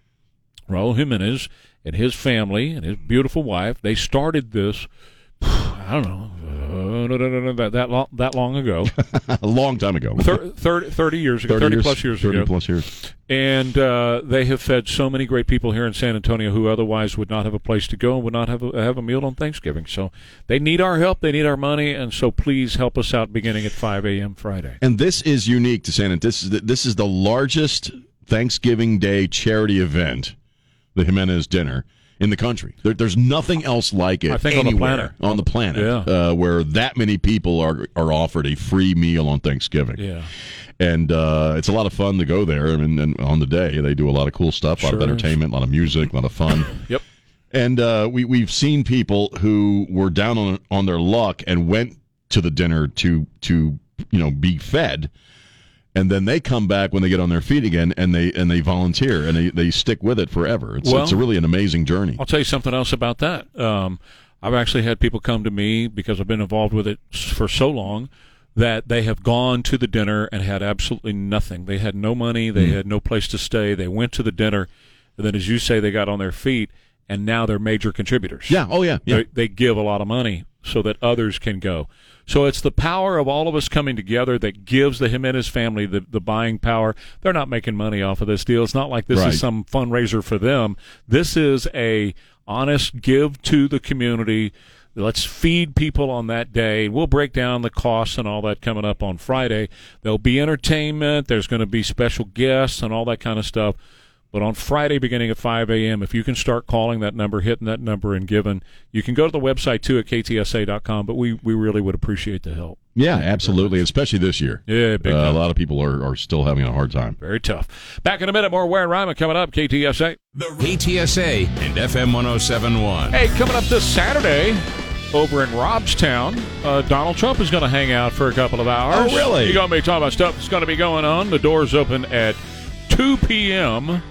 Raul Jimenez and his family and his beautiful wife, they started this. [sighs] I don't know uh, that that long, that long ago, [laughs]
A long time ago.
Thir- 30, 30 years ago, 30, plus years
30
ago.
plus years.
And uh, they have fed so many great people here in San Antonio who otherwise would not have a place to go and would not have a, have a meal on Thanksgiving. So they need our help. They need our money. And so please help us out beginning at 5 a.m. Friday.
And this is unique to San Antonio. This is the, this is the largest Thanksgiving Day charity event, the Jimenez Dinner, in the country. There, there's nothing else like it
I think on the
anywhere
planet.
on the planet
Yeah.
uh, where that many people are are offered a free meal on Thanksgiving.
Yeah.
And uh, it's a lot of fun to go there. I mean, and on the day they do a lot of cool stuff, a lot of
Sure is.
entertainment, a lot of music, a lot of fun. [coughs]
Yep.
And uh, we we've seen people who were down on on their luck and went to the dinner to to you know be fed, and then they come back when they get on their feet again and they and they volunteer and they, they stick with it forever. It's
Well-
it's a really an amazing journey.
I'll tell you something else about that. Um, I've actually had people come to me because I've been involved with it for so long that they have gone to the dinner and had absolutely nothing. They had no money. They
Hmm.
had no place to stay. They went to the dinner, and then, as you say, they got on their feet, and now they're major contributors.
Yeah. Oh yeah. Yeah.
They, they give a lot of money so that others can go. So it's the power of all of us coming together that gives the Jimenez family the, the buying power. They're not making money off of this deal. It's not like this
Right.
is some fundraiser for them. This is a honest give to the community. Let's feed people on that day. We'll break down the costs and all that coming up on Friday. There'll be entertainment. There's going to be special guests and all that kind of stuff. But on Friday, beginning at 5 a.m., if you can start calling that number, hitting that number, and giving, you can go to the website too at ktsa.com. But we, we really would appreciate the help.
Yeah, absolutely, especially this year.
Yeah, big
Uh, a lot of people are, are still having a hard time.
Very tough. Back in a minute, more Ware and Rima coming up. KTSA.
The KTSA and FM 1071.
Hey, coming up this Saturday over in Robstown, uh, Donald Trump is going to hang out for a couple of hours.
Oh, really?
You're going to be talking about stuff that's going to be going on. The doors open at 2 p.m.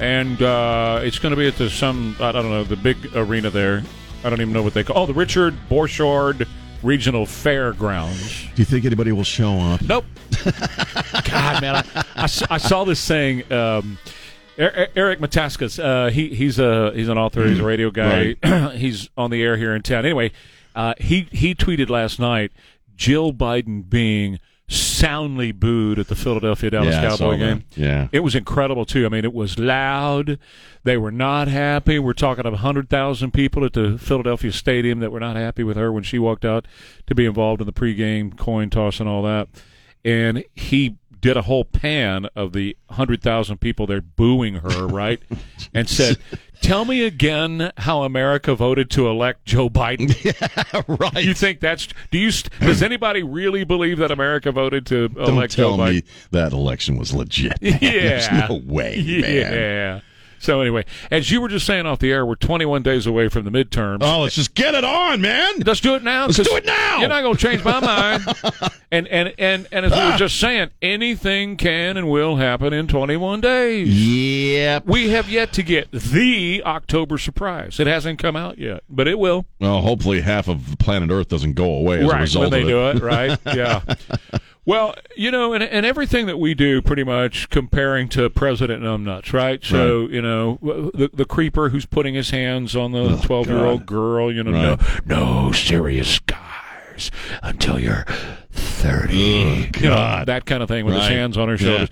and uh, it's going to be at the some I don't know the big arena there. I don't even know what they call. Oh, the Richard Borchard Regional Fairgrounds.
Do you think anybody will show up?
Nope. [laughs] God, man, I—I saw this saying. Um, Er- Er- Eric Metaxas, uh, he he's a he's an author, he's a radio guy. [clears throat] he's on the air here in town. Anyway, uh, he he tweeted last night Jill Biden being soundly booed at the Philadelphia Dallas
Yeah,
Cowboy game.
Yeah.
It was incredible too. I mean, it was loud. They were not happy. We're talking of hundred thousand people at the Philadelphia Stadium that were not happy with her when she walked out to be involved in the pregame coin toss and all that. And he did a whole pan of the hundred thousand people there booing her, [laughs] right? and said, "Tell me again how America voted to elect Joe Biden." [laughs]
right.
You think that's? Do you? Does anybody really believe that America voted to
Don't
elect Joe Biden?
me that election was legit. [laughs]
Yeah.
There's no way, man.
So anyway, as you were just saying off the air, we're 21 days away from the midterms.
Oh, let's just get it on, man.
Let's do it now.
Let's do it now.
You're not going to change my mind. [laughs] and and and and as we were ah. just saying, anything can and will happen in 21 days.
Yep.
We have yet to get the October surprise. It hasn't come out yet, but it will.
Well, hopefully half of planet Earth doesn't go away as a
right
result
when they
of
do it. Right? [laughs] Yeah. Well, you know, and, and everything that we do, pretty much comparing to President Numbnuts, right? So, you know, the the creeper who's putting his hands on the twelve year old girl, you know,
Right.
no, no serious guys until you're thirty, You know,
God.
that kind of thing with his hands on her
Yeah.
shoulders.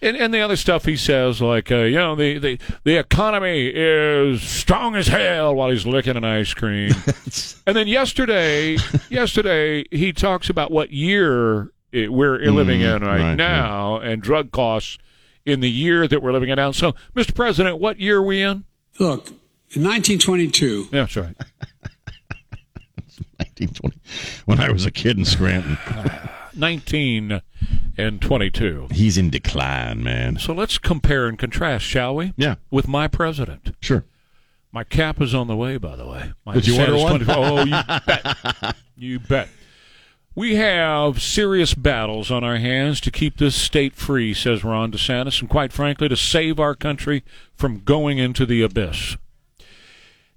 And, and the other stuff he says, like, uh, you know, the, the, the economy is strong as hell while he's licking an ice cream. [laughs] and then yesterday, yesterday, he talks about what year we're living mm-hmm. in right,
right,
now and drug costs in the year that we're living in now. So, Mr. President, what year are we in?
Look, in 1922,
Yeah, that's right. [laughs]
1920. When I was a kid in Scranton, [laughs]
19 and 22.
he's in decline, man.
So let's compare and contrast, shall we?
Yeah.
With my president.
Sure.
My cap is on the way, by the way. My
Did you order one?
24 Oh, you [laughs] bet. you bet. We have serious battles on our hands to keep this state free, says Ron DeSantis, and quite frankly, to save our country from going into the abyss.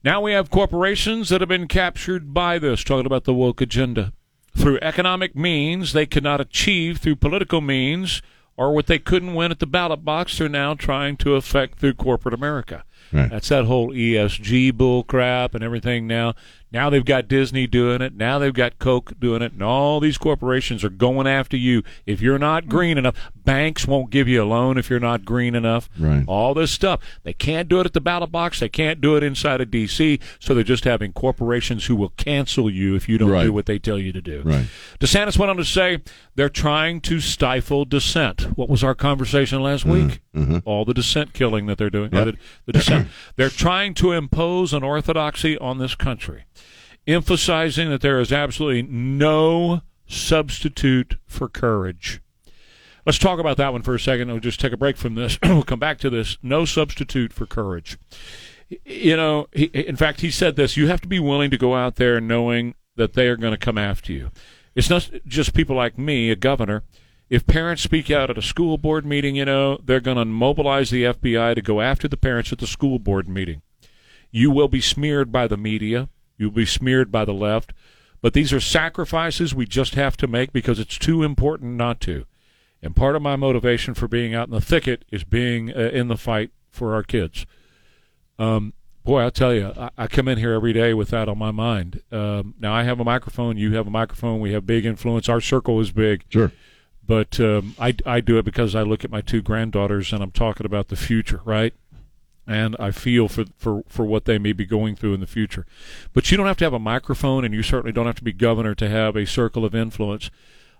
Now we have corporations that have been captured by this, talking about the woke agenda. Through economic means they could not achieve through political means, or what they couldn't win at the ballot box, they're now trying to affect through corporate America.
Right.
That's that whole ESG bull crap and everything now. Now they've got Disney doing it. Now they've got Coke doing it. And all these corporations are going after you. If you're not green enough, banks won't give you a loan if you're not green enough.
Right.
All this stuff. They can't do it at the ballot box. They can't do it inside of D.C. So they're just having corporations who will cancel you if you don't
Right.
do what they tell you to do.
Right.
DeSantis went on to say they're trying to stifle dissent. What was our conversation last week? All the dissent killing that they're doing.
Mm-hmm. Yep.
The, the dissent. they're trying to impose an orthodoxy on this country, emphasizing that there is absolutely no substitute for courage. Let's talk about that one for a second. We'll just take a break from this. [clears throat] we'll come back to this. No substitute for courage. You know, he, in fact, he said this: you have to be willing to go out there knowing that they are going to come after you. It's not just people like me, a governor. If parents speak out at a school board meeting, you know, they're going to mobilize the FBI to go after the parents at the school board meeting. You will be smeared by the media. You'll be smeared by the left. But these are sacrifices we just have to make because it's too important not to. And part of my motivation for being out in the thicket is being uh, in the fight for our kids. Um, boy, I'll tell you, I, I, come in here every day with that on my mind. Um, now, I have a microphone. You have a microphone. We have big influence. Our circle is big.
Sure.
But um, I, I do it because I look at my two granddaughters and I'm talking about the future, right? And I feel for, for, for what they may be going through in the future. But you don't have to have a microphone, and you certainly don't have to be governor to have a circle of influence.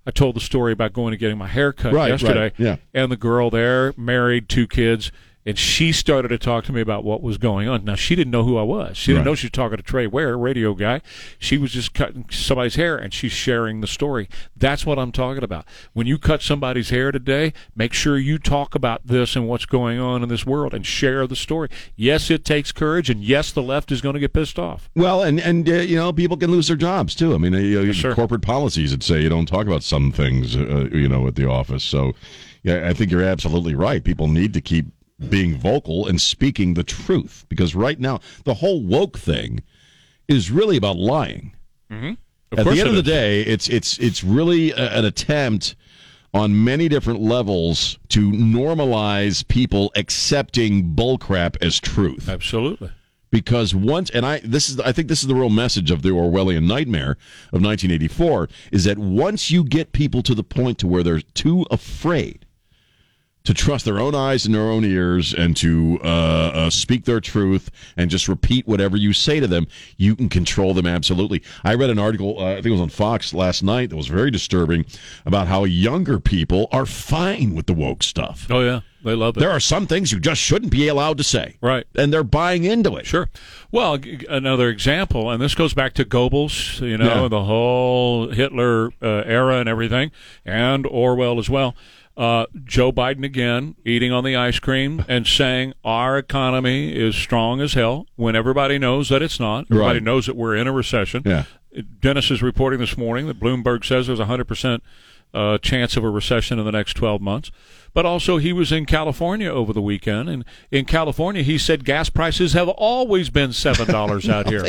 I told the story about going and getting my hair cut
right,
yesterday.
Right, yeah.
And the girl there, married, two kids, and she started to talk to me about what was going on. Now she didn't know who I was. She didn't
Right.
know she was talking to Trey Ware, radio guy. She was just cutting somebody's hair, and she's sharing the story. That's what I'm talking about. When you cut somebody's hair today, make sure you talk about this and what's going on in this world, and share the story. Yes, it takes courage, and yes, the left is going to get pissed off.
Well, and and uh, you know, people can lose their jobs too. I mean, uh, you know,
sir.
corporate policies that say you don't talk about some things, uh, you know, at the office. So, yeah, I think you're absolutely right. People need to keep being vocal and speaking the truth because right now the whole woke thing is really about lying. Mm-hmm.
Of
At the end of the day, it's it's it's really a, an attempt on many different levels to normalize people accepting bullcrap as truth
absolutely.
because once and I this is I think this is the real message of the Orwellian nightmare of 1984 is that once you get people to the point to where they're too afraid to trust their own eyes and their own ears and to uh, uh, speak their truth and just repeat whatever you say to them, you can control them absolutely. I read an article, uh, I think it was on Fox last night, that was very disturbing about how younger people are fine with the woke stuff.
Oh yeah, they love it.
There are some things you just shouldn't be allowed to say.
Right.
And they're buying into it.
Sure. Well, g- another example, and this goes back to Goebbels, you know,
Yeah.
the whole Hitler uh, era and everything, and Orwell as well. Uh, Joe Biden again eating on the ice cream and saying our economy is strong as hell when everybody knows that it's not. Everybody
Right.
knows that we're in a recession.
Yeah.
Dennis is reporting this morning that Bloomberg says there's a 100% uh, chance of a recession in the next 12 months. But also, he was in California over the weekend, and in California, he said gas prices have always been $7 [laughs] out here.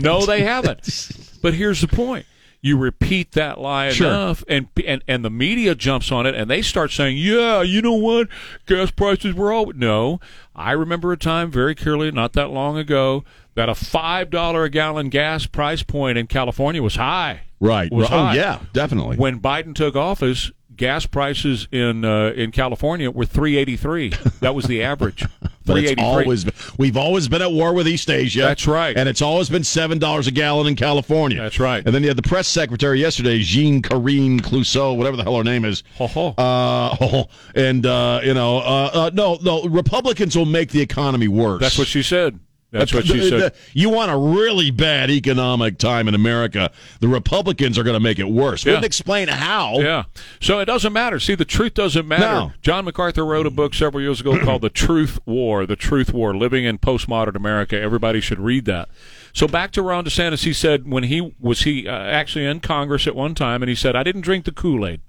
no, they haven't. But here's the point. You repeat that lie
Sure.
enough, and, and and the media jumps on it, and they start saying, "Yeah, you know what? Gas prices were all no." I remember a time very clearly, not that long ago, that a five dollar a gallon gas price point in California was high.
Right.
Was
oh,
high.
yeah, definitely.
When Biden took office, gas prices in uh, in California were three eighty three. That was the average. [laughs]
but it's always we've always been at war with East Asia.
That's right.
And it's always been seven dollars a gallon in California.
That's right.
And then you had the press secretary yesterday, Jean Karine Clouseau, whatever the hell her name is.
Ho, ho.
Uh, [laughs] and uh, you know, uh, uh, no, no, Republicans will make the economy worse.
That's what she said. That's what she said. [laughs]
you want a really bad economic time in America? The Republicans are going to make it worse.
Yeah.
Wouldn't explain how.
Yeah. So it doesn't matter. See, the truth doesn't matter.
No.
John MacArthur wrote a book several years ago called The Truth War, The Truth War, Living in Postmodern America. Everybody should read that. So back to Ron DeSantis, he said when he was he uh, actually in Congress at one time, and he said, I didn't drink the Kool-Aid.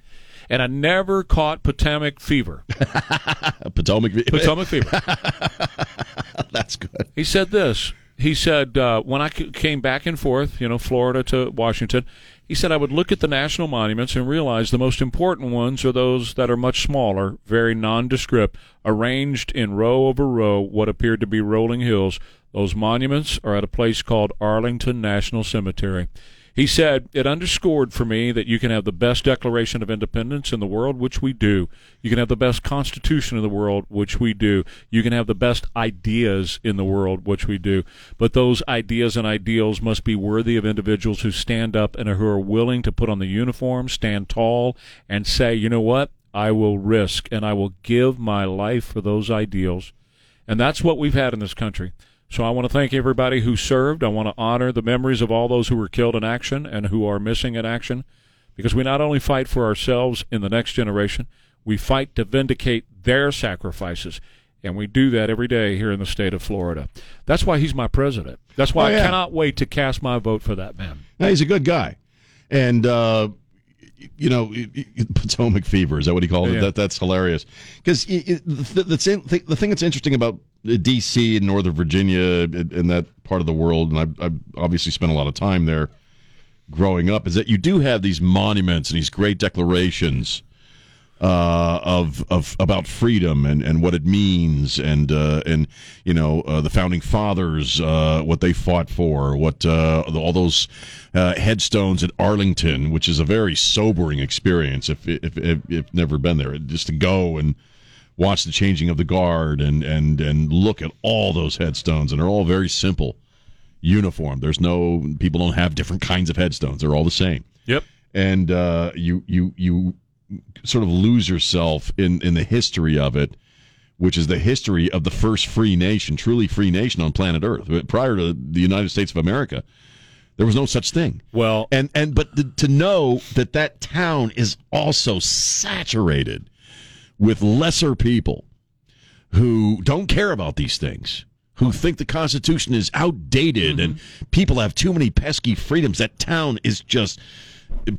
And I never caught Potomac fever. [laughs]
Potomac.
Potomac fever. [laughs]
That's good.
He said this. He said uh, when I came back and forth, you know, Florida to Washington, he said I would look at the national monuments and realize the most important ones are those that are much smaller, very nondescript, arranged in row over row, what appeared to be rolling hills. Those monuments are at a place called Arlington National Cemetery. He said, It underscored for me that you can have the best Declaration of Independence in the world, which we do. You can have the best Constitution in the world, which we do. You can have the best ideas in the world, which we do. But those ideas and ideals must be worthy of individuals who stand up and who are willing to put on the uniform, stand tall, and say, You know what? I will risk and I will give my life for those ideals. And that's what we've had in this country. So I want to thank everybody who served. I want to honor the memories of all those who were killed in action and who are missing in action because we not only fight for ourselves in the next generation, we fight to vindicate their sacrifices. And we do that every day here in the state of Florida. That's why he's my president. That's why
Oh, yeah.
I cannot wait to cast my vote for that man.
No, he's a good guy, and uh, you know, Potomac fever is that what he called
Yeah.
it? That that's hilarious because the, the the thing that's interesting about D.C. and Northern Virginia and that part of the world, and I've, I've obviously spent a lot of time there growing up, is that you do have these monuments and these great declarations uh, of of about freedom and, and what it means and uh, and you know uh, the founding fathers uh, what they fought for what uh, all those uh, headstones at Arlington which is a very sobering experience if if if, if never been there just to go and watch the changing of the guard and and and look at all those headstones and they're all very simple uniform there's no people don't have different kinds of headstones they're all the same
Yep.
and uh, you you you sort of lose yourself in in the history of it, which is the history of the first free nation, truly free nation on planet Earth. Prior to the United States of America, there was no such thing.
Well,
And and but to know that that town is also saturated with lesser people who don't care about these things. Who think the Constitution is outdated and people have too many pesky freedoms? That town is just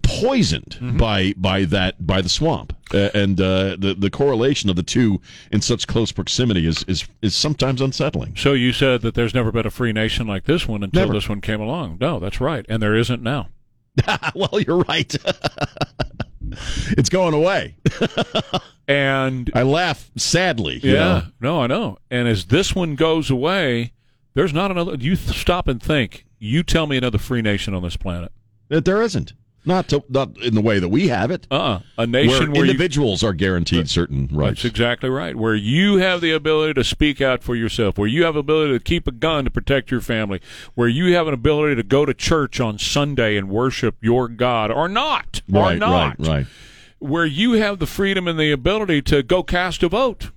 poisoned by by that by the swamp, uh, and uh, the the correlation of the two in such close proximity is is is sometimes unsettling.
so you said that there's never been a free nation like this one until
Never.
this one came along. No, that's right. And there isn't now. [laughs]
well, you're right. [laughs] [laughs] it's going away. [laughs]
And
I laugh sadly. you
Yeah,
know.
no, I know. And as this one goes away, there's not another. You th- stop and think. You tell me another free nation on this planet.
that there isn't. Not to, not in the way that we have it.
Uh, uh a nation where, you.
individuals are guaranteed certain rights.
That's exactly right. Where you have the ability to speak out for yourself, where you have ability to keep a gun to protect your family, where you have an ability to go to church on Sunday and worship your God or not, or
right,
not,
right, right.
where you have the freedom and the ability to go cast a vote.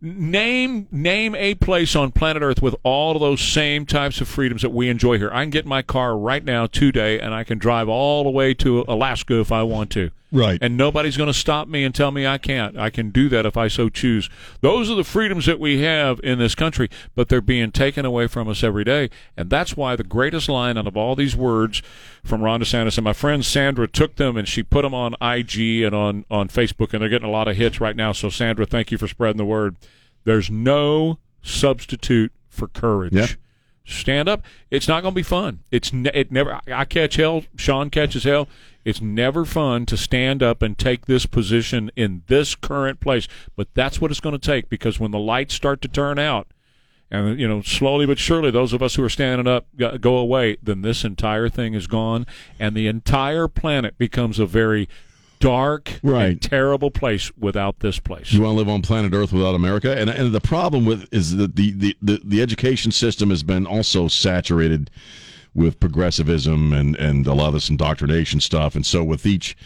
Name name a place on planet Earth with all of those same types of freedoms that we enjoy here. I can get my car right now today and I can drive all the way to Alaska if I want to.
Right.
And nobody's going to stop me and tell me I can't. I can do that if I so choose. Those are the freedoms that we have in this country, but they're being taken away from us every day. And that's why the greatest line out of all these words from Ron DeSantis, and my friend Sandra took them and she put them on IG and on, on Facebook, and they're getting a lot of hits right now. So, Sandra, thank you for spreading the word. There's no substitute for courage.
Yeah.
Stand up. It's not going to be fun. It's ne- it never. I catch hell. Sean catches hell. It's never fun to stand up and take this position in this current place. But that's what it's going to take because when the lights start to turn out, and you know slowly but surely those of us who are standing up go- go away, then this entire thing is gone, and the entire planet becomes a very dark
Right.
and terrible place without this place.
You want to live on planet Earth without America, and and the problem with is that the the, the, the education system has been also saturated with progressivism and and a lot of this indoctrination stuff, and so with each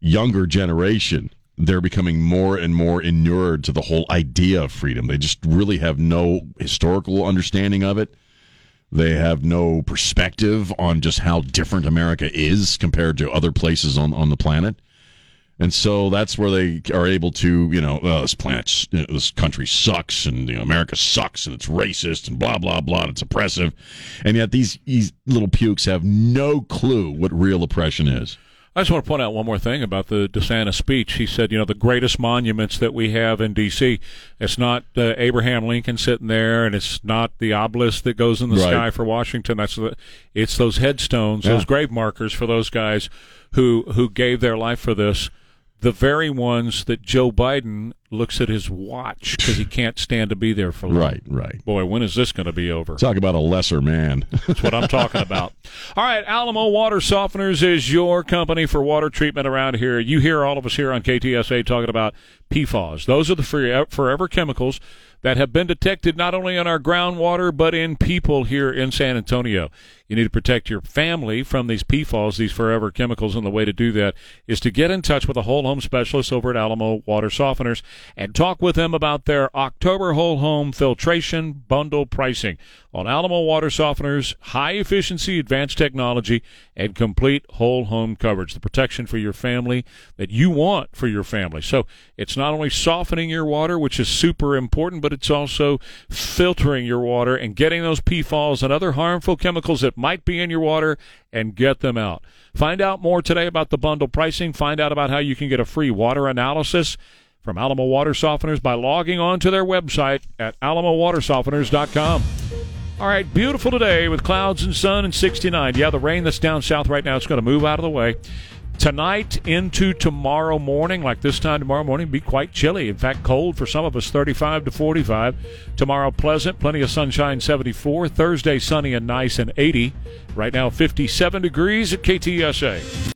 younger generation. They're becoming more and more inured to the whole idea of freedom. They just really have no historical understanding of it. They have no perspective on just how different America is compared to other places on, on the planet. And so that's where they are able to, you know, uh, this planet, you know, this country sucks, and you know, America sucks, and it's racist, and blah blah blah, and it's oppressive, and yet these these little pukes have no clue what real oppression is.
I just want to point out one more thing about the DeSantis speech. He said, you know, the greatest monuments that we have in D.C. It's not uh, Abraham Lincoln sitting there, and it's not the obelisk that goes in the
Right.
sky for Washington. That's the, it's those headstones,
Yeah.
those grave markers for those guys who who gave their life for this. The very ones that Joe Biden looks at his watch because he can't stand to be there for long.
Right, right.
Boy, when is this going to be over?
Talk about a lesser man. [laughs]
That's what I'm talking about. All right, Alamo Water Softeners is your company for water treatment around here. You hear all of us here on KTSA talking about PFAS. Those are the uh, forever chemicals that have been detected not only in our groundwater but in people here in San Antonio. You need to protect your family from these PFAS, these forever chemicals, and the way to do that is to get in touch with a whole home specialist over at Alamo Water Softeners. and talk with them about their October whole home filtration bundle pricing on Alamo Water Softeners, high efficiency, advanced technology, and complete whole home coverage. The protection for your family that you want for your family. So it's not only softening your water, which is super important, but it's also filtering your water and getting those PFAS and other harmful chemicals that might be in your water and get them out. Find out more today about the bundle pricing. Find out about how you can get a free water analysis from Alamo Water Softeners by logging on to their website at alamowatersofteners.com. All right, beautiful today with clouds and sun and 69. Yeah, the rain that's down south right now is going to move out of the way. Tonight into tomorrow morning, like this time tomorrow morning, be quite chilly. In fact, cold for some of us, 35 to 45. Tomorrow, pleasant, plenty of sunshine, 74. Thursday, sunny and nice and 80. Right now, 57 degrees at KTSA.